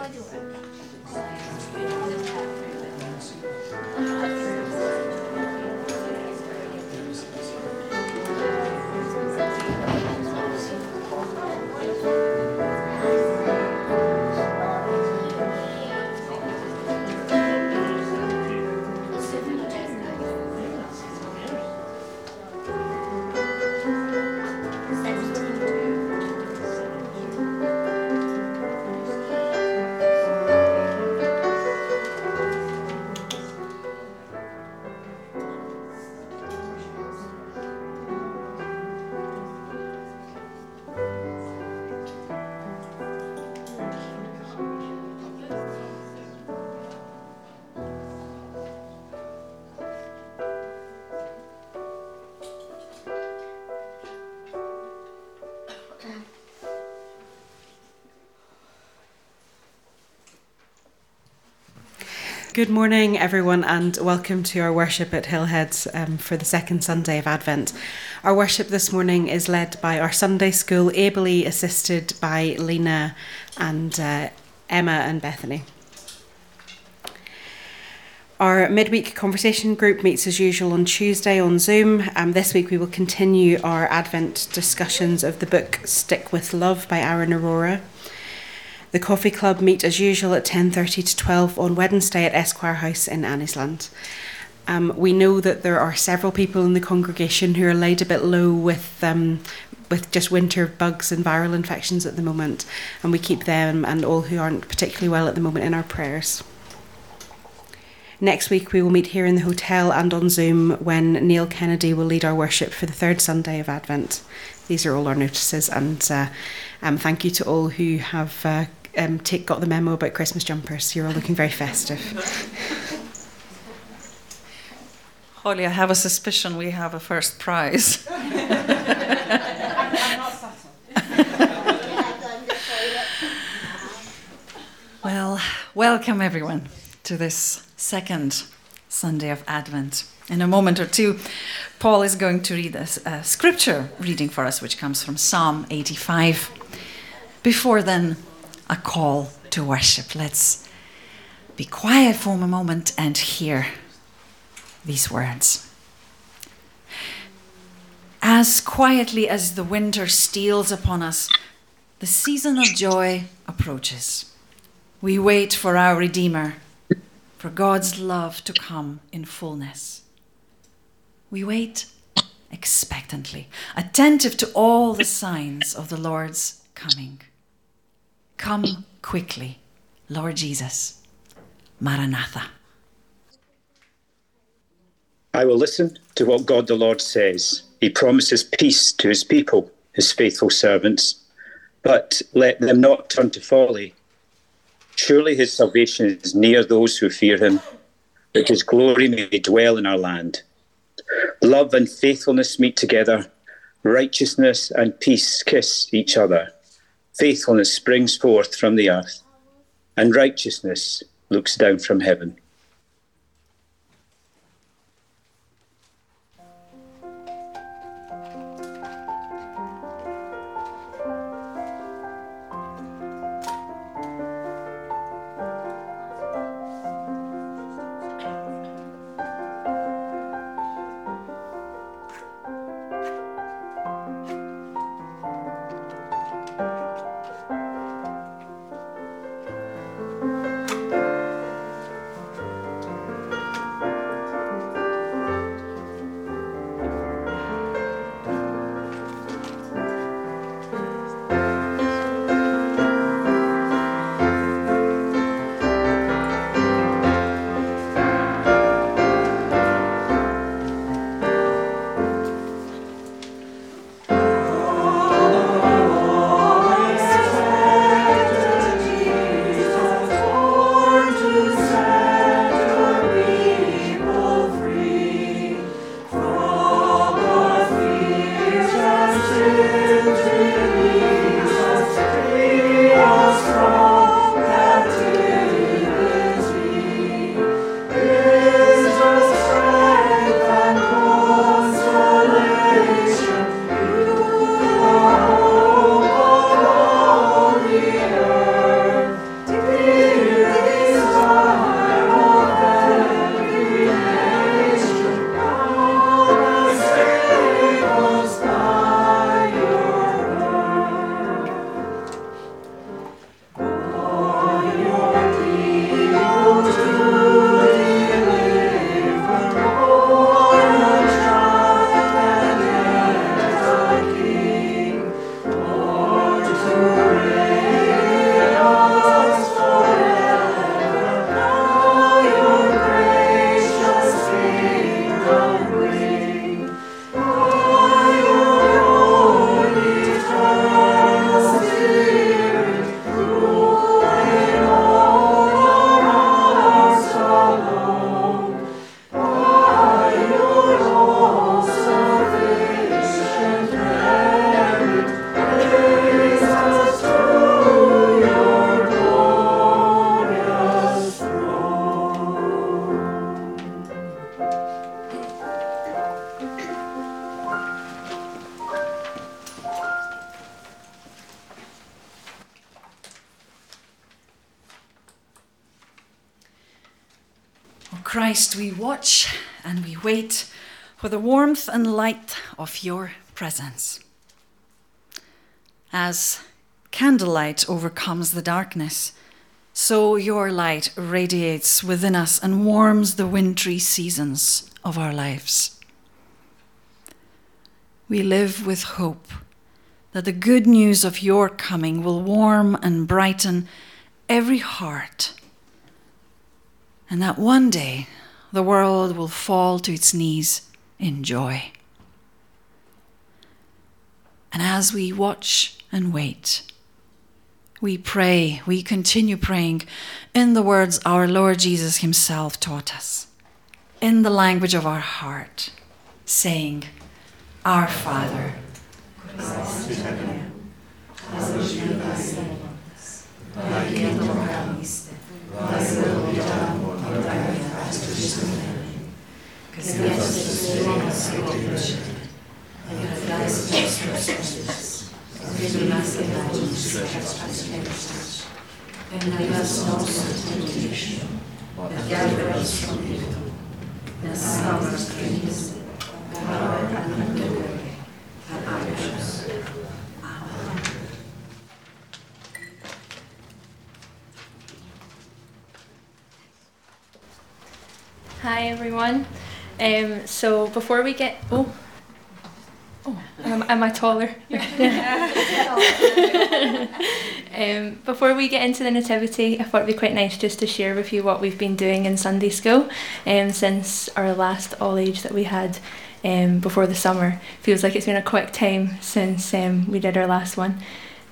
喝酒来着。Good morning, everyone, and welcome to our worship at Hillheads um, for the second Sunday of Advent. Our worship this morning is led by our Sunday school, ably assisted by Lina and uh, Emma and Bethany. Our midweek conversation group meets as usual on Tuesday on Zoom. Um, this week we will continue our Advent discussions of the book Stick with Love by Aaron Aurora. The coffee club meet as usual at 10:30 to 12 on Wednesday at Esquire House in Anniesland. Um, we know that there are several people in the congregation who are laid a bit low with um, with just winter bugs and viral infections at the moment, and we keep them and all who aren't particularly well at the moment in our prayers. Next week, we will meet here in the hotel and on Zoom when Neil Kennedy will lead our worship for the third Sunday of Advent. These are all our notices, and uh, um, thank you to all who have uh, um, take, got the memo about Christmas jumpers. You're all looking very festive. Holly, I have a suspicion we have a first prize. well, welcome everyone to this second Sunday of Advent. In a moment or two, Paul is going to read a, a scripture reading for us, which comes from Psalm 85. Before then, a call to worship. Let's be quiet for a moment and hear these words. As quietly as the winter steals upon us, the season of joy approaches. We wait for our Redeemer, for God's love to come in fullness. We wait expectantly, attentive to all the signs of the Lord's coming. Come quickly, Lord Jesus. Maranatha. I will listen to what God the Lord says. He promises peace to his people, his faithful servants, but let them not turn to folly. Surely his salvation is near those who fear him, that his glory may dwell in our land. Love and faithfulness meet together, righteousness and peace kiss each other. Faithfulness springs forth from the earth, and righteousness looks down from heaven. And for the warmth and light of your presence. As candlelight overcomes the darkness, so your light radiates within us and warms the wintry seasons of our lives. We live with hope that the good news of your coming will warm and brighten every heart, and that one day the world will fall to its knees in joy. And as we watch and wait, we pray, we continue praying in the words our Lord Jesus Himself taught us, in the language of our heart, saying, Our Father, Thy kingdom come, Thy will be done on earth it is in heaven. Give us this day our daily bread, and lead us not into temptation, but deliver us from evil. Thou art pleased, power and glory, Hi everyone. Um, so before we get oh oh am, am I taller? um, before we get into the nativity, I thought it'd be quite nice just to share with you what we've been doing in Sunday school, um, since our last all age that we had um, before the summer. Feels like it's been a quick time since um, we did our last one.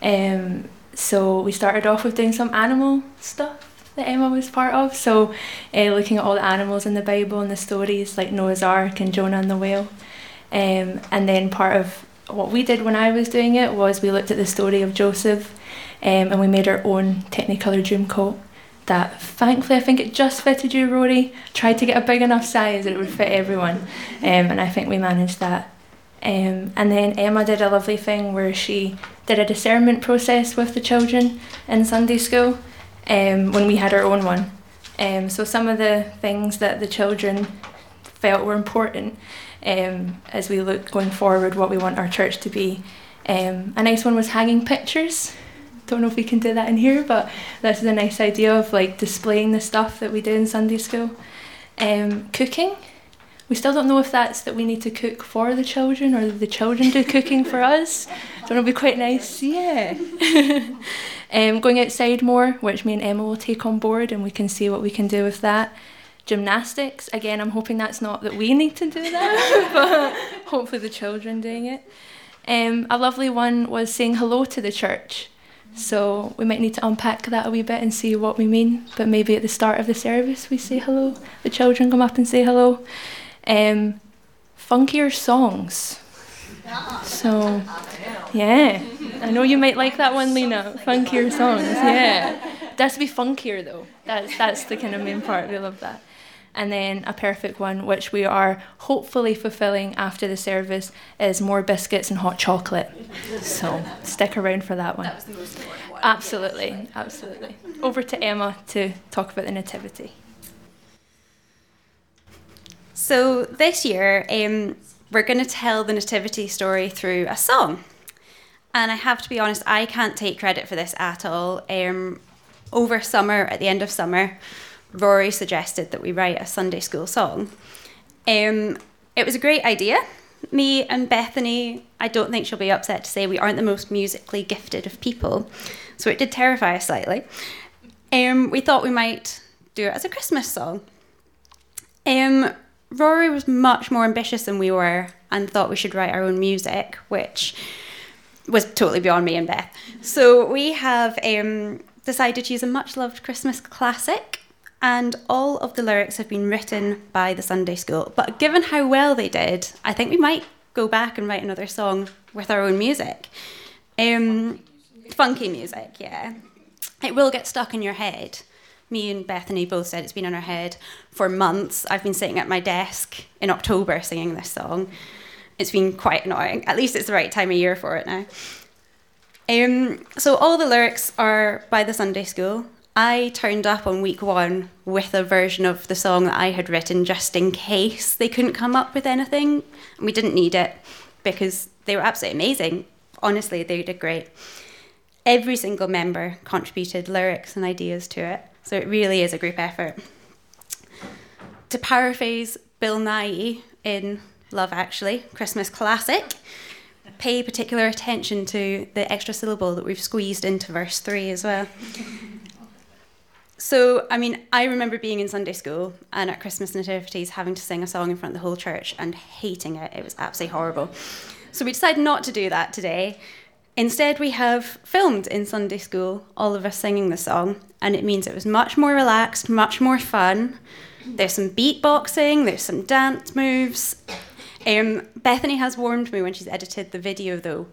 Um, so we started off with doing some animal stuff that Emma was part of. So, uh, looking at all the animals in the Bible and the stories like Noah's Ark and Jonah and the whale. Um, and then part of what we did when I was doing it was we looked at the story of Joseph um, and we made our own Technicolor dream coat that thankfully I think it just fitted you, Rory. Tried to get a big enough size that it would fit everyone. Um, and I think we managed that. Um, and then Emma did a lovely thing where she did a discernment process with the children in Sunday school um, when we had our own one. Um, so some of the things that the children felt were important um, as we look going forward, what we want our church to be. Um, a nice one was hanging pictures. Don't know if we can do that in here, but this is a nice idea of like displaying the stuff that we do in Sunday school. Um, cooking. We still don't know if that's that we need to cook for the children or the children do cooking for us. Know, it'd be quite nice. Yeah. um, going outside more, which me and Emma will take on board, and we can see what we can do with that. Gymnastics, again, I'm hoping that's not that we need to do that, but hopefully the children doing it. Um, a lovely one was saying hello to the church. So we might need to unpack that a wee bit and see what we mean. But maybe at the start of the service we say hello. The children come up and say hello. Um, funkier songs. So, yeah. I know you might like that one, Lina. Funkier songs, yeah. That's to be funkier though. That's that's the kind of main part. We love that. And then a perfect one, which we are hopefully fulfilling after the service, is more biscuits and hot chocolate. So stick around for that one. That was the most important one. Absolutely, absolutely. Over to Emma to talk about the nativity. So this year, um, we're going to tell the nativity story through a song. And I have to be honest, I can't take credit for this at all. Um, over summer, at the end of summer, Rory suggested that we write a Sunday school song. Um, it was a great idea. Me and Bethany, I don't think she'll be upset to say we aren't the most musically gifted of people, so it did terrify us slightly. Um, we thought we might do it as a Christmas song. Um, Rory was much more ambitious than we were and thought we should write our own music, which was totally beyond me and Beth. So we have um, decided to use a much loved Christmas classic, and all of the lyrics have been written by the Sunday School. But given how well they did, I think we might go back and write another song with our own music. Um, funky music, yeah. It will get stuck in your head. Me and Bethany both said it's been in our head for months. I've been sitting at my desk in October singing this song. It's been quite annoying. At least it's the right time of year for it now. Um, so all the lyrics are by the Sunday School, I turned up on week one with a version of the song that I had written just in case they couldn't come up with anything. We didn't need it because they were absolutely amazing. Honestly, they did great. Every single member contributed lyrics and ideas to it. So it really is a group effort. To paraphrase Bill Nighy in Love Actually, Christmas classic, pay particular attention to the extra syllable that we've squeezed into verse 3 as well. So, I mean, I remember being in Sunday school and at Christmas nativities having to sing a song in front of the whole church and hating it. It was absolutely horrible. So, we decided not to do that today. Instead, we have filmed in Sunday school all of us singing the song, and it means it was much more relaxed, much more fun. There's some beatboxing, there's some dance moves. Um, Bethany has warned me when she's edited the video, though,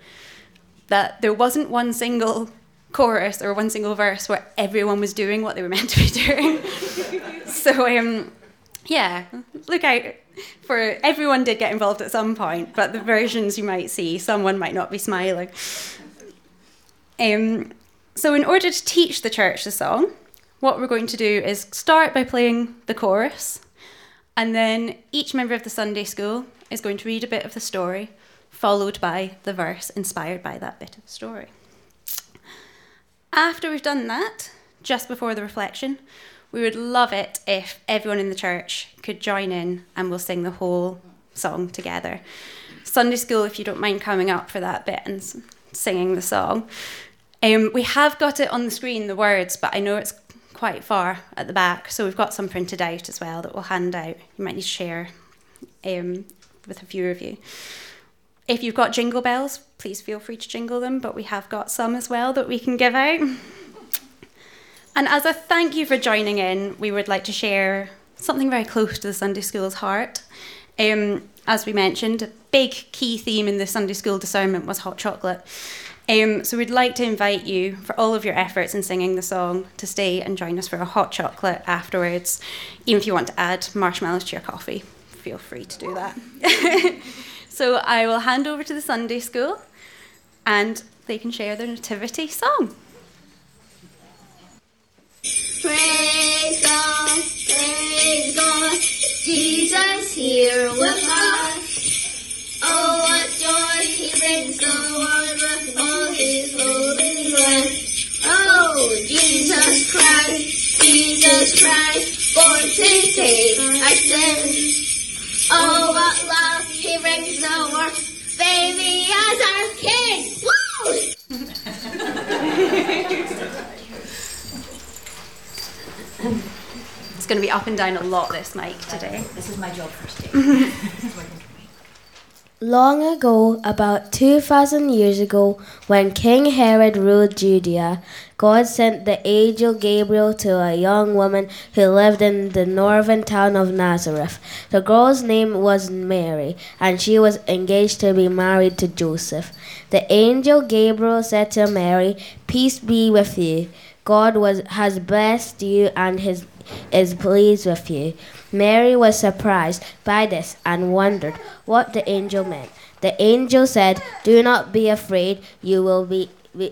that there wasn't one single chorus or one single verse where everyone was doing what they were meant to be doing. so um, yeah, look out for everyone did get involved at some point, but the versions you might see, someone might not be smiling. Um, so in order to teach the church the song, what we're going to do is start by playing the chorus, and then each member of the Sunday school is going to read a bit of the story, followed by the verse inspired by that bit of story. After we've done that, just before the reflection, we would love it if everyone in the church could join in and we'll sing the whole song together. Sunday school, if you don't mind coming up for that bit and singing the song. Um, we have got it on the screen, the words, but I know it's quite far at the back, so we've got some printed out as well that we'll hand out. You might need to share um, with a few of you. If you've got jingle bells, please feel free to jingle them, but we have got some as well that we can give out. And as a thank you for joining in, we would like to share something very close to the Sunday School's heart. Um, as we mentioned, a big key theme in the Sunday School discernment was hot chocolate. Um, so we'd like to invite you, for all of your efforts in singing the song, to stay and join us for a hot chocolate afterwards. Even if you want to add marshmallows to your coffee, feel free to do that. So I will hand over to the Sunday school and they can share their nativity song. Praise God, praise God, Jesus here with us. Oh, what joy he brings the world with all his holy rest. Oh, Jesus Christ, Jesus Christ, born to save our sins. Oh, what love he brings the world, baby, as our king. Woo! it's going to be up and down a lot this mic today. This is my job for today. Long ago, about 2,000 years ago, when King Herod ruled Judea, God sent the angel Gabriel to a young woman who lived in the northern town of Nazareth. The girl's name was Mary, and she was engaged to be married to Joseph. The angel Gabriel said to Mary, Peace be with you. God was, has blessed you and his, is pleased with you. Mary was surprised by this and wondered what the angel meant. The angel said, "Do not be afraid. You will be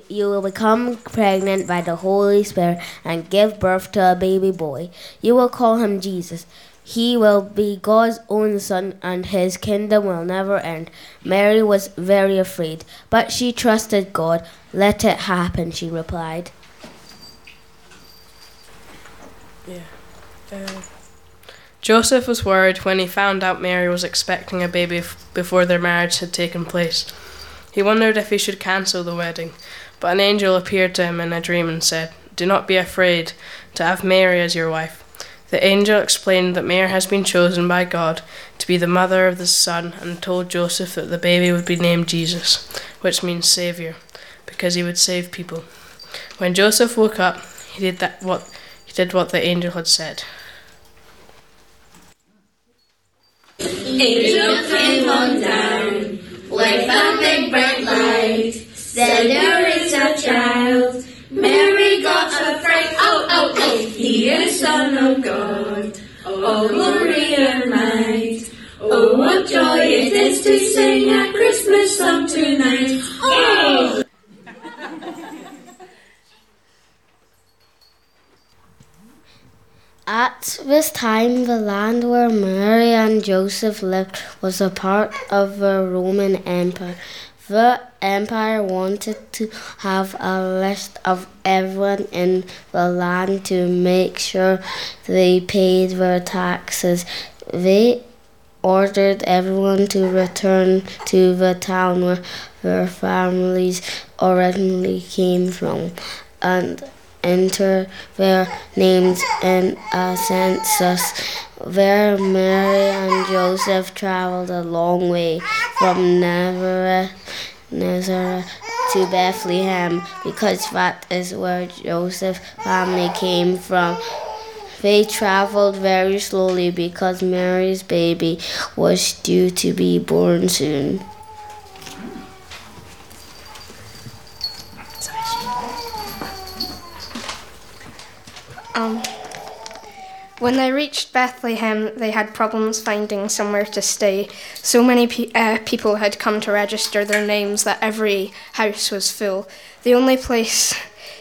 you will become pregnant by the Holy Spirit and give birth to a baby boy. You will call him Jesus. He will be God's own son, and his kingdom will never end. Mary was very afraid, but she trusted God. Let it happen, she replied. Joseph was worried when he found out Mary was expecting a baby f- before their marriage had taken place. He wondered if he should cancel the wedding, but an angel appeared to him in a dream and said, Do not be afraid to have Mary as your wife. The angel explained that Mary has been chosen by God to be the mother of the Son and told Joseph that the baby would be named Jesus, which means Saviour, because he would save people. When Joseph woke up, he did that what he did what the angel had said. Angel came on down with a big bright light. Said there is a child. Mary got afraid. Oh, oh, oh. He is Son of God. Oh, glory and might. Oh, what joy it is to sing a Christmas song tonight. Oh! At this time, the land where Mary and Joseph lived was a part of the Roman Empire. The empire wanted to have a list of everyone in the land to make sure they paid their taxes. They ordered everyone to return to the town where their families originally came from and enter their names in a census. There, Mary and Joseph traveled a long way from Nazareth, Nazareth to Bethlehem because that is where Joseph's family came from. They traveled very slowly because Mary's baby was due to be born soon. Um, when they reached Bethlehem, they had problems finding somewhere to stay. So many pe- uh, people had come to register their names that every house was full. The only place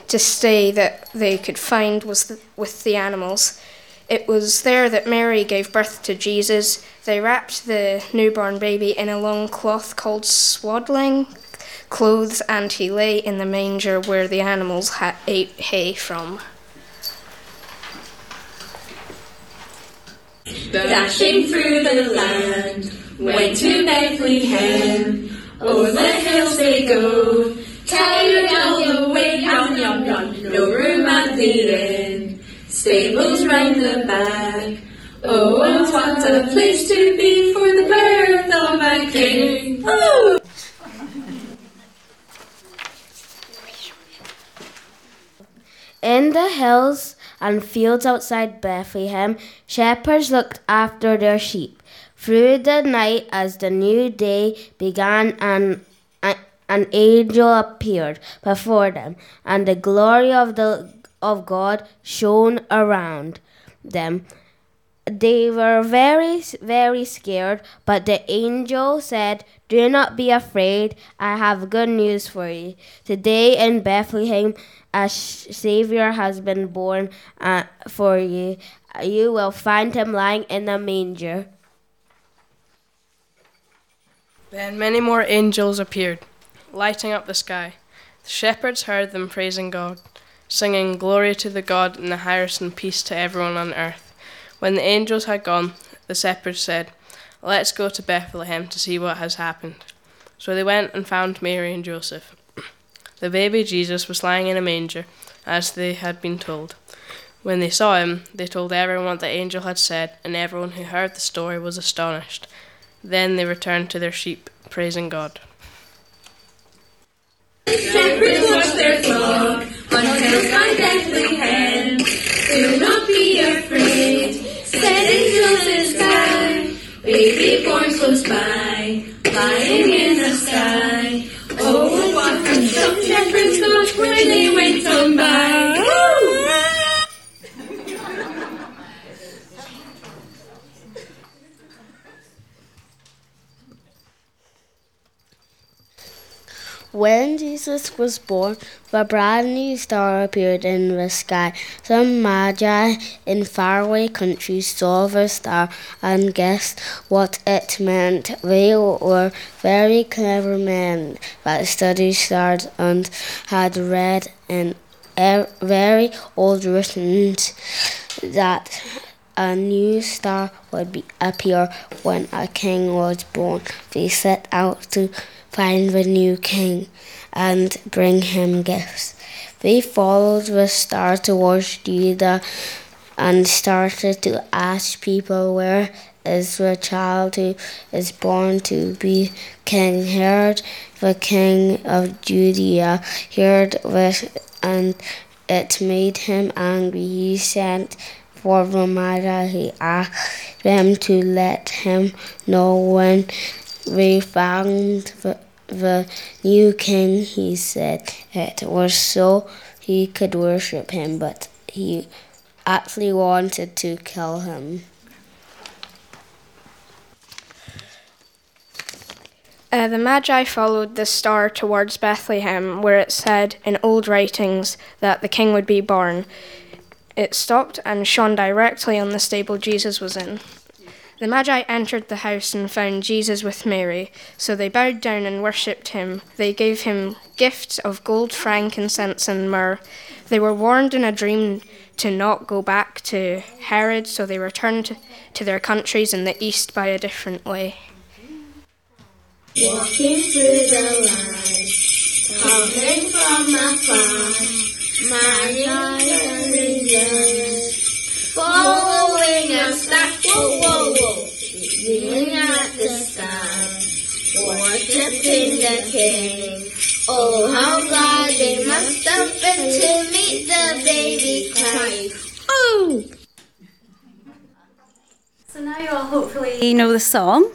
to stay that they could find was the, with the animals. It was there that Mary gave birth to Jesus. They wrapped the newborn baby in a long cloth called swaddling clothes, and he lay in the manger where the animals ha- ate hay from. Dashing through the land, went to Bethlehem. Over the hills they go, tired all the way, yum yum yum. No room at the inn, stables round the back. Oh, what a place to be for the birth of a king! Oh! In the hills and fields outside Bethlehem, shepherds looked after their sheep. Through the night, as the new day began, an, an angel appeared before them, and the glory of the of God shone around them. They were very, very scared, but the angel said, Do not be afraid. I have good news for you. Today in Bethlehem, a Savior has been born uh, for you. You will find him lying in a manger. Then many more angels appeared, lighting up the sky. The shepherds heard them praising God, singing, Glory to the God in the highest and peace to everyone on earth. When the angels had gone, the shepherds said, Let's go to Bethlehem to see what has happened. So they went and found Mary and Joseph. The baby Jesus was lying in a manger, as they had been told. When they saw him, they told everyone what the angel had said, and everyone who heard the story was astonished. Then they returned to their sheep, praising God. Shepherds watch their flock on hills Bethlehem. Close by, lying in the sky. Oh, what a some shepherds got when they went on by. Woo! When Jesus was born, a brand new star appeared in the sky. Some magi in faraway countries saw the star and guessed what it meant. They were very clever men that studied stars and had read in very old writings that a new star would be appear when a king was born. They set out to find the new king and bring him gifts. They followed the star towards Judah and started to ask people where is the child who is born to be king. Herod, the king of Judea, heard this and it made him angry. He sent for the. He asked them to let him know when they found the, the new king. He said it was so he could worship him, but he actually wanted to kill him. Uh, the Magi followed the star towards Bethlehem, where it said in old writings that the king would be born. it stopped and shone directly on the stable Jesus was in. The Magi entered the house and found Jesus with Mary, so they bowed down and worshipped him. They gave him gifts of gold, frankincense, and myrrh. They were warned in a dream to not go back to Herod, so they returned to their countries in the east by a different way. Walking through the coming from afar, my angels, following us back, whoa, whoa, whoa, looking at the sky, worshiping the King. Oh, how glad they must have been to meet the baby Christ. Oh! So now you all hopefully know the song.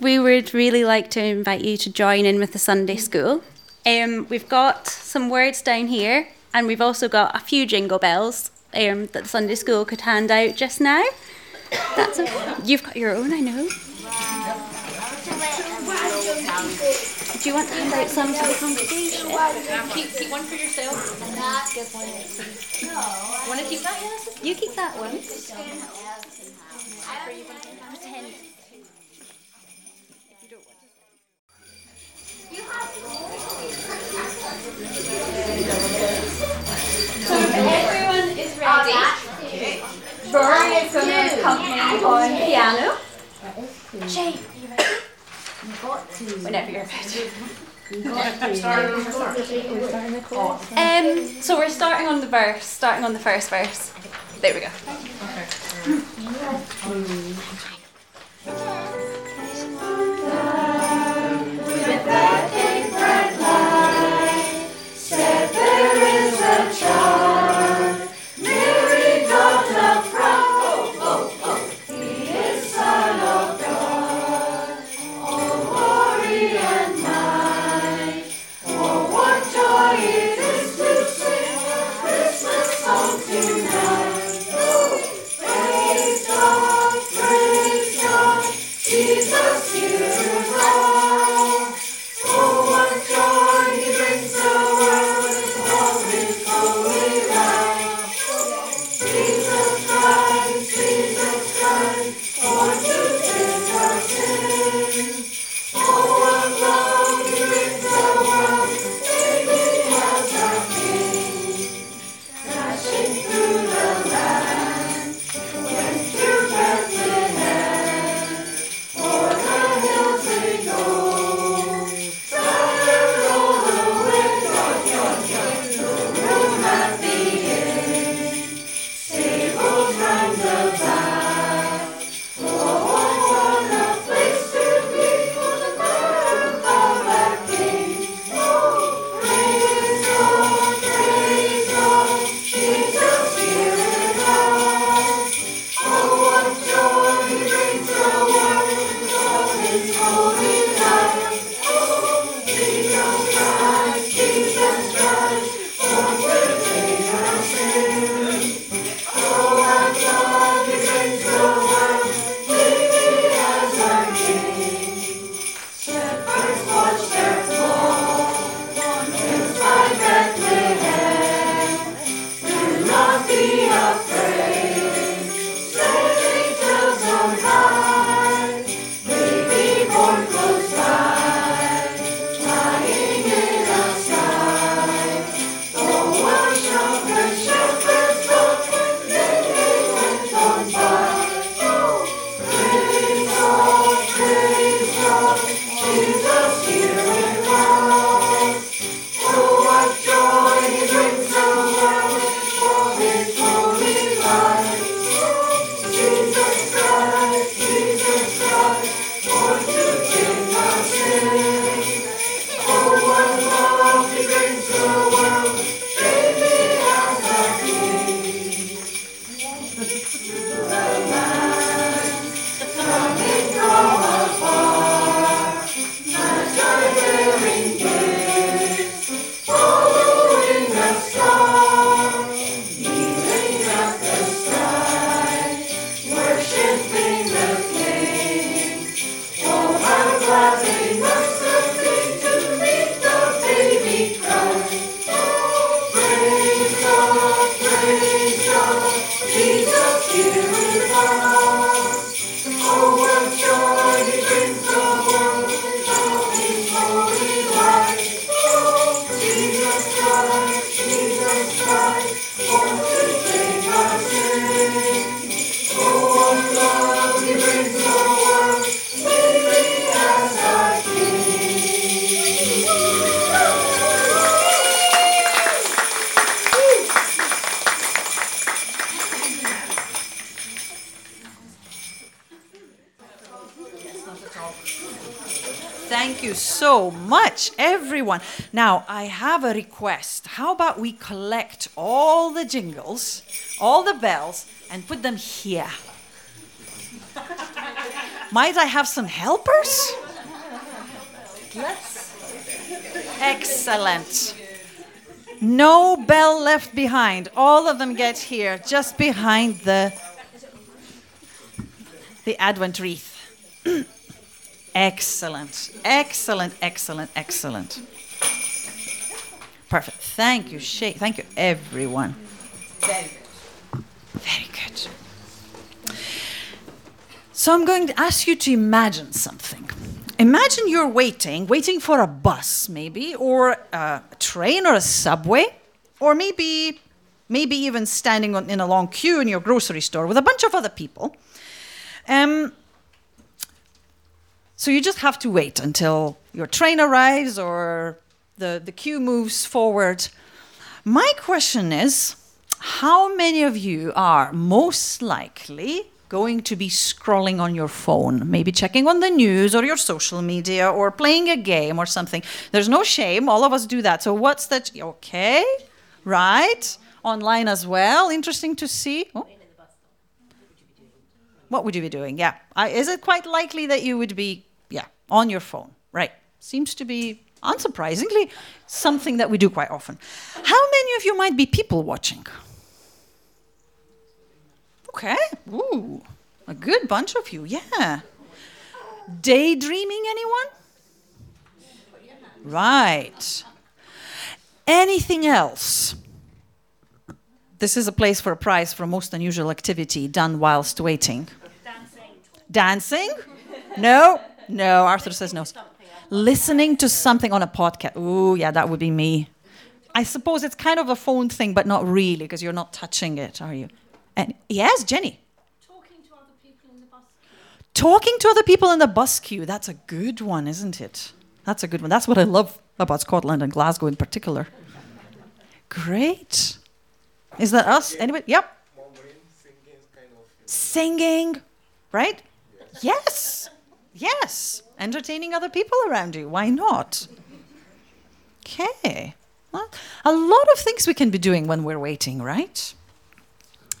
We would really like to invite you to join in with the Sunday school. Um, we've got some words down here, and we've also got a few jingle bells um, that the Sunday school could hand out just now. That's okay. You've got your own, I know. Do you want to hand out some to the congregation? Keep, keep one for yourself. Give one. Want to keep that? One? You keep that one. Is. Rory is going to accompany on piano. Shay, are you ready? Whenever you're ready. Um, so we're starting on the verse, starting on the first verse. There we go. Thank so much, everyone. Now, I have a request. How about we collect all the jingles, all the bells, and put them here? Might I have some helpers? Let's. Excellent. No bell left behind. All of them get here, just behind the the Advent wreath. excellent, excellent, excellent, excellent. Perfect. Thank you, Shay. Thank you, everyone. Very good. Very good. So I'm going to ask you to imagine something. Imagine you're waiting, waiting for a bus, maybe, or a train or a subway, or maybe, maybe even standing on, in a long queue in your grocery store with a bunch of other people. Um, so you just have to wait until your train arrives or the, the queue moves forward. My question is how many of you are most likely going to be scrolling on your phone, maybe checking on the news or your social media or playing a game or something? There's no shame, all of us do that. So, what's that? Okay, right? Online as well. Interesting to see. Oh. What would you be doing? Yeah. Is it quite likely that you would be, on your phone? Right. Seems to be, unsurprisingly, something that we do quite often. How many of you might be people watching? Okay. Ooh, a good bunch of you. Yeah. Daydreaming, anyone? Right. Anything else? This is a place for a prize for most unusual activity done whilst waiting. Dancing? Dancing? No, no. Arthur says no. Listening to something on a podcast. Ooh, yeah, that would be me. I suppose it's kind of a phone thing, but not really, because you're not touching it, are you? And yes, Jenny. Talking to other people in the bus queue. Talking to other people in the bus queue. That's a good one, isn't it? That's a good one. That's what I love about Scotland and Glasgow in particular. Great. Is that us? Anybody? Yep. Singing, right? Yes. Yes. Entertaining other people around you. Why not? Okay. Well, a lot of things we can be doing when we're waiting, right?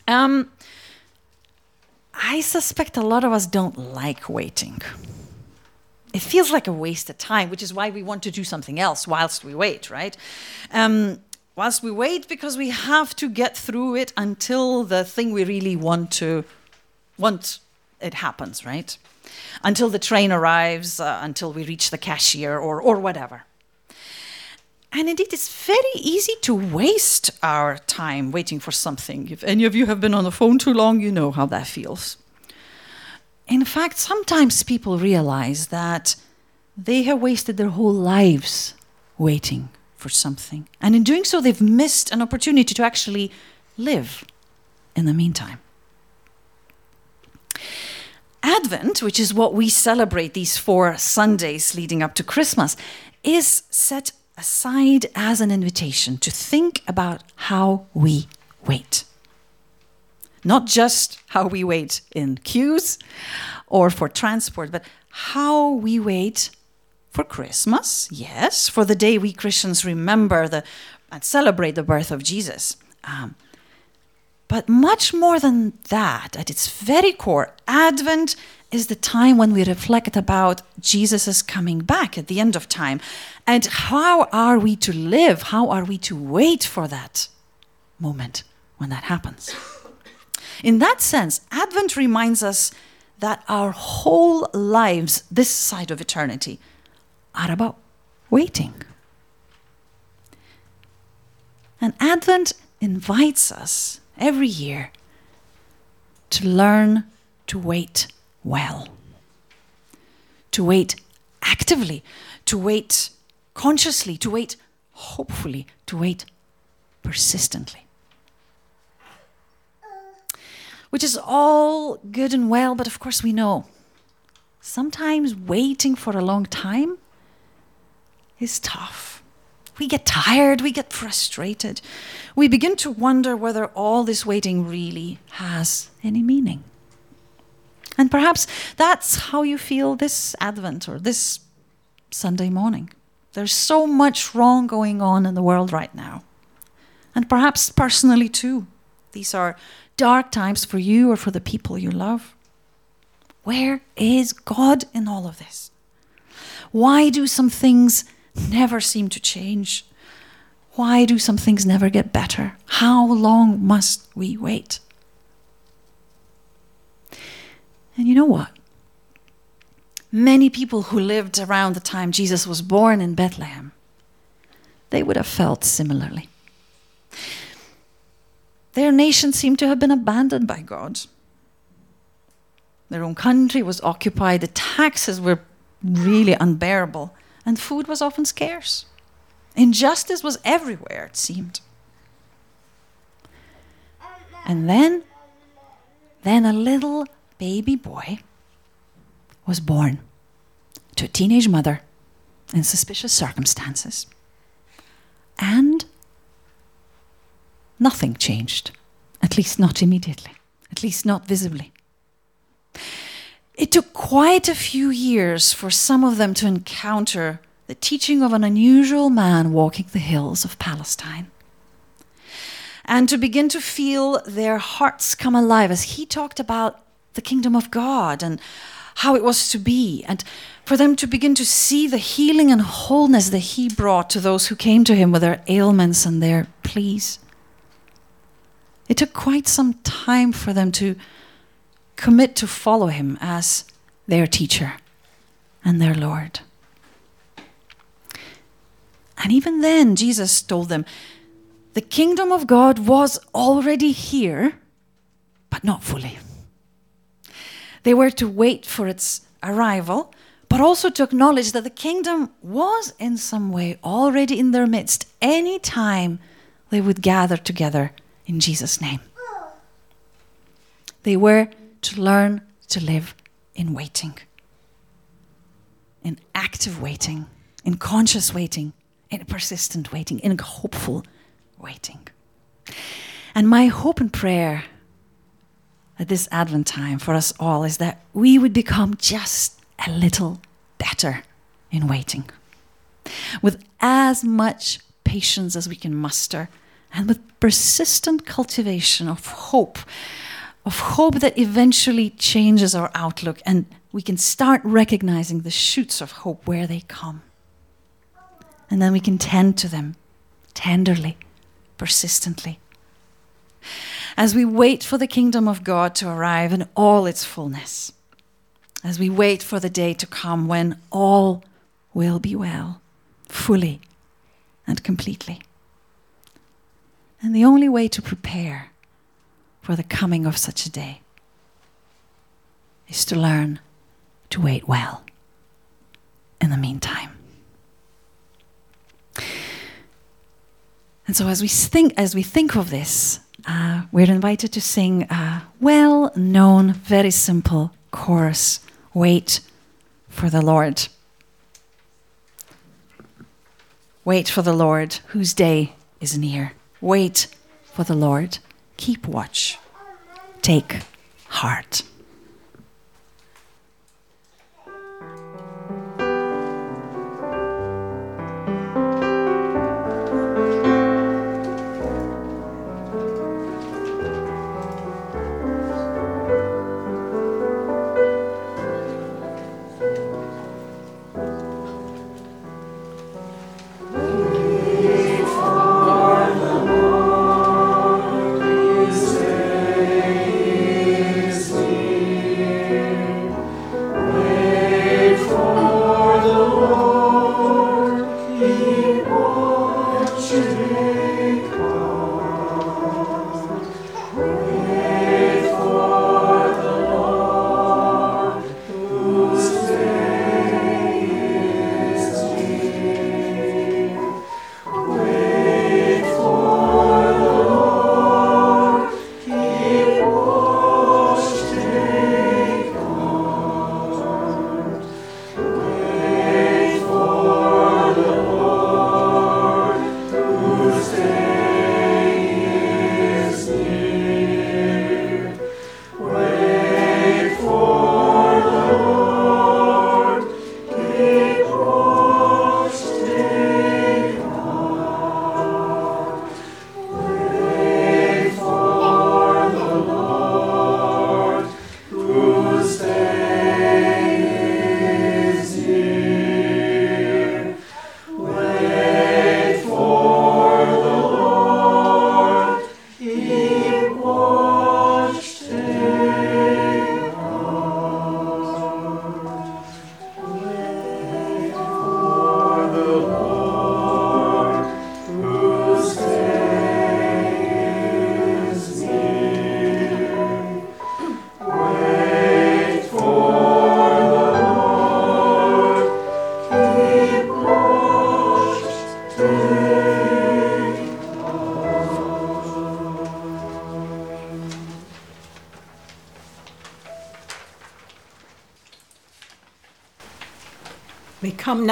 Um, I suspect a lot of us don't like waiting. It feels like a waste of time, which is why we want to do something else whilst we wait, right? Um, whilst we wait, because we have to get through it until the thing we really want to want it happens, right? Until the train arrives, uh, until we reach the cashier or, or whatever. And indeed, it's very easy to waste our time waiting for something. If any of you have been on the phone too long, you know how that feels. In fact, sometimes people realize that they have wasted their whole lives waiting for something. And in doing so, they've missed an opportunity to actually live in the meantime. Advent, which is what we celebrate these four Sundays leading up to Christmas, is set aside as an invitation to think about how we wait. Not just how we wait in queues or for transport, but how we wait for Christmas, yes, for the day we Christians remember the, and celebrate the birth of Jesus. Um, but much more than that, at its very core, Advent is the time when we reflect about Jesus' coming back at the end of time. And how are we to live? How are we to wait for that moment when that happens? In that sense, Advent reminds us that our whole lives, this side of eternity, are about waiting. And Advent invites us every year to learn to wait well, to wait actively, to wait consciously, to wait hopefully, to wait persistently. Which is all good and well, but of course we know sometimes waiting for a long time is tough. We get tired, we get frustrated. We begin to wonder whether all this waiting really has any meaning. And perhaps that's how you feel this Advent or this Sunday morning. There's so much wrong going on in the world right now. And perhaps personally too. These are dark times for you or for the people you love. Where is God in all of this? Why do some things never seem to change? Why do some things never get better? How long must we wait? And you know what? Many people who lived around the time Jesus was born in Bethlehem, they would have felt similarly. Their nation seemed to have been abandoned by God. Their own country was occupied, the taxes were really unbearable, and food was often scarce. Injustice was everywhere, it seemed. And then, then a little baby boy was born to a teenage mother in suspicious circumstances. And nothing changed, at least not immediately, at least not visibly. It took quite a few years for some of them to encounter the teaching of an unusual man walking the hills of Palestine. And to begin to feel their hearts come alive as he talked about the kingdom of God and how it was to be, and for them to begin to see the healing and wholeness that He brought to those who came to Him with their ailments and their pleas. It took quite some time for them to commit to follow Him as their teacher and their Lord. And even then, Jesus told them, the kingdom of God was already here, but not fully. They were to wait for its arrival, but also to acknowledge that the kingdom was in some way already in their midst any time they would gather together in Jesus' name. They were to learn to live in waiting, in active waiting, in conscious waiting, in persistent waiting, in hopeful waiting. And my hope and prayer at this Advent time for us all is that we would become just a little better in waiting. With as much patience as we can muster, and with persistent cultivation of hope, of hope that eventually changes our outlook, and we can start recognizing the shoots of hope where they come. And then we can tend to them tenderly, persistently as we wait for the kingdom of God to arrive in all its fullness, as we wait for the day to come when all will be well, fully and completely. And the only way to prepare for the coming of such a day is to learn to wait well in the meantime. And so as we think as we think of this, uh, we're invited to sing a well known, very simple chorus Wait for the Lord. Wait for the Lord, whose day is near. Wait for the Lord. Keep watch. Take heart.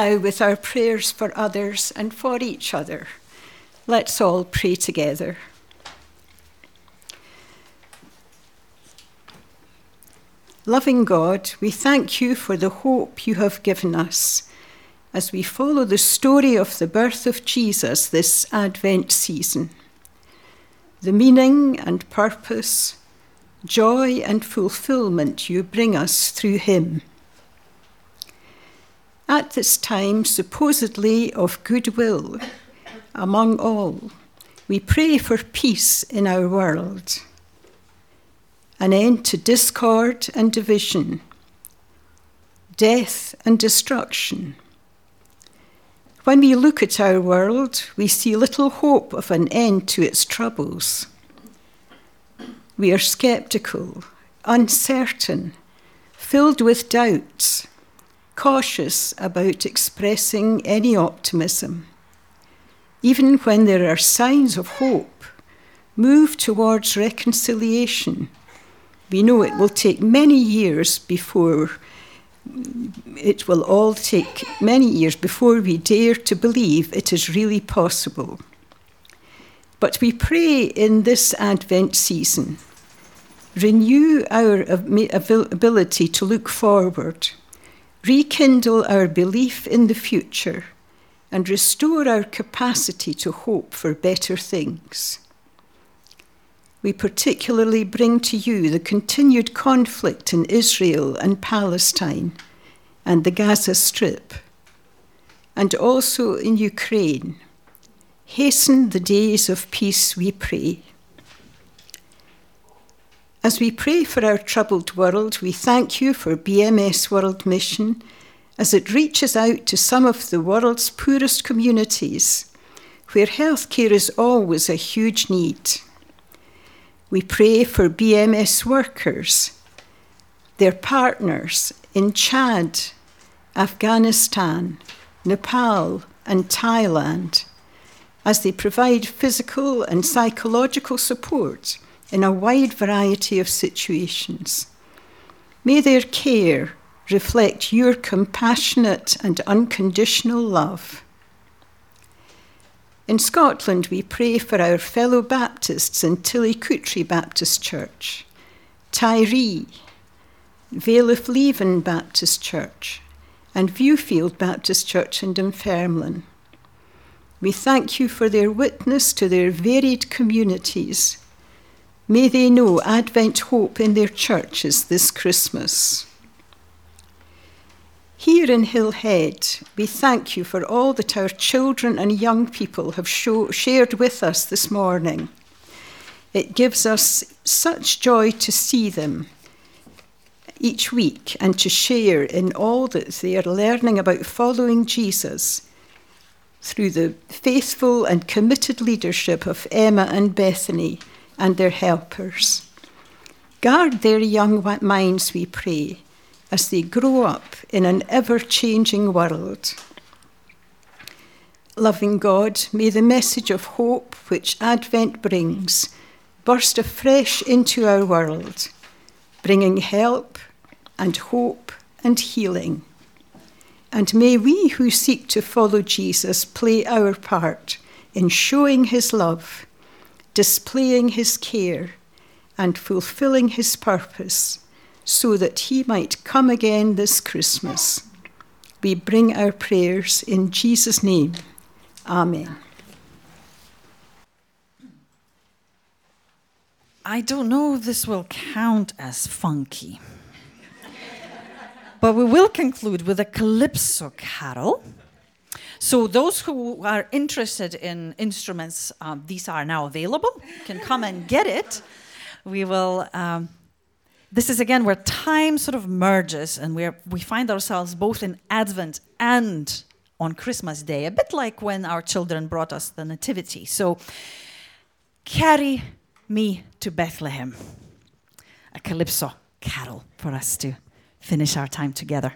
Now with our prayers for others and for each other. Let's all pray together. Loving God, we thank you for the hope you have given us as we follow the story of the birth of Jesus this Advent season. The meaning and purpose, joy and fulfillment you bring us through him. At this time, supposedly of goodwill among all, we pray for peace in our world an end to discord and division, death and destruction. When we look at our world, we see little hope of an end to its troubles. We are skeptical, uncertain, filled with doubts, cautious about expressing any optimism. Even when there are signs of hope, move towards reconciliation we know it will take many years before it will all take many years before we dare to believe it is really possible. But we pray in this Advent season, renew our ability to look forward, rekindle our belief in the future, and restore our capacity to hope for better things we particularly bring to you the continued conflict in Israel and Palestine and the Gaza Strip, and also in Ukraine. Hasten the days of peace, we pray. As we pray for our troubled world, we thank you for BMS World Mission as it reaches out to some of the world's poorest communities where healthcare is always a huge need. We pray for BMS workers, their partners in Chad, Afghanistan, Nepal, and Thailand as they provide physical and psychological support in a wide variety of situations. May their care reflect your compassionate and unconditional love. In Scotland, we pray for our fellow Baptists in Tillicoultry Baptist Church, Tiree, Vale of Leven Baptist Church, and Viewfield Baptist Church in Dunfermline. We thank you for their witness to their varied communities. May they know Advent hope in their churches this Christmas. Here in Hillhead, we thank you for all that our children and young people have show, shared with us this morning. It gives us such joy to see them each week and to share in all that they are learning about following Jesus through the faithful and committed leadership of Emma and Bethany and their helpers. Guard their young minds, we pray as they grow up in an ever changing world. Loving God, may the message of hope which Advent brings burst afresh into our world, bringing help and hope and healing. And may we who seek to follow Jesus play our part in showing his love, displaying his care, and fulfilling his purpose so that he might come again this Christmas. We bring our prayers in Jesus' name. Amen. I don't know if this will count as funky. but we will conclude with a calypso carol. So, those who are interested in instruments, um, these are now available. You can come and get it. We will um, this is again where time sort of merges and where we find ourselves both in Advent and on Christmas Day, a bit like when our children brought us the Nativity. So, carry me to Bethlehem, a calypso carol for us to finish our time together.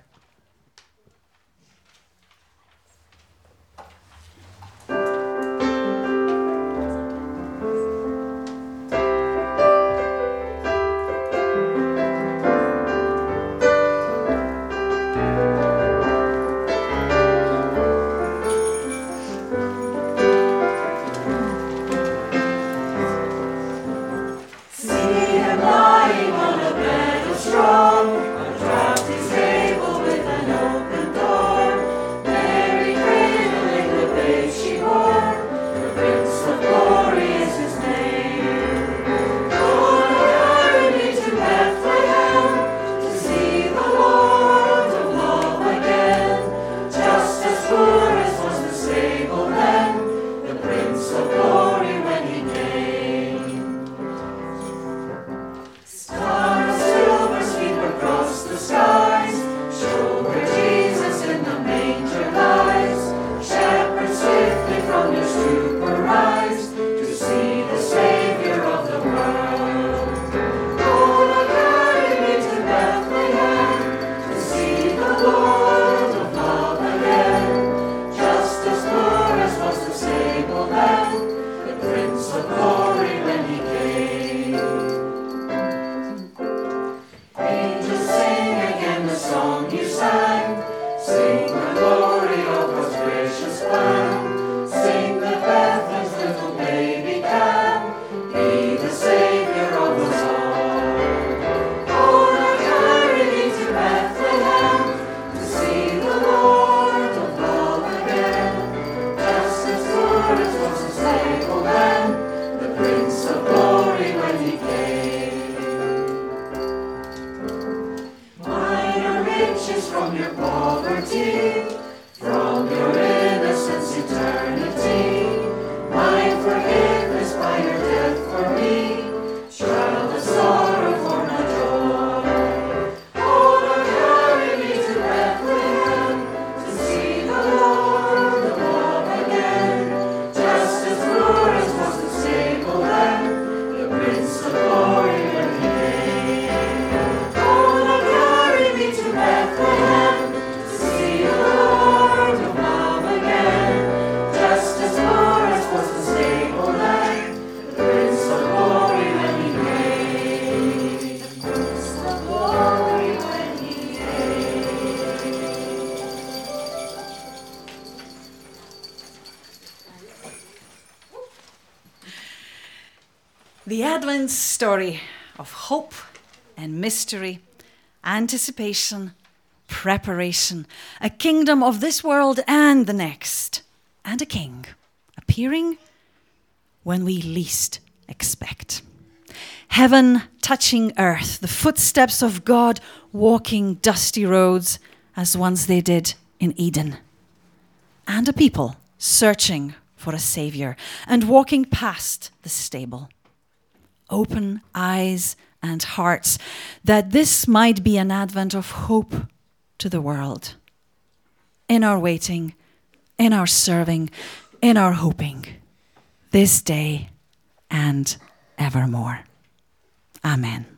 Story of hope and mystery, anticipation, preparation, a kingdom of this world and the next, and a king appearing when we least expect. Heaven touching earth, the footsteps of God walking dusty roads as once they did in Eden, and a people searching for a Saviour and walking past the stable open eyes and hearts, that this might be an advent of hope to the world. In our waiting, in our serving, in our hoping, this day and evermore. Amen.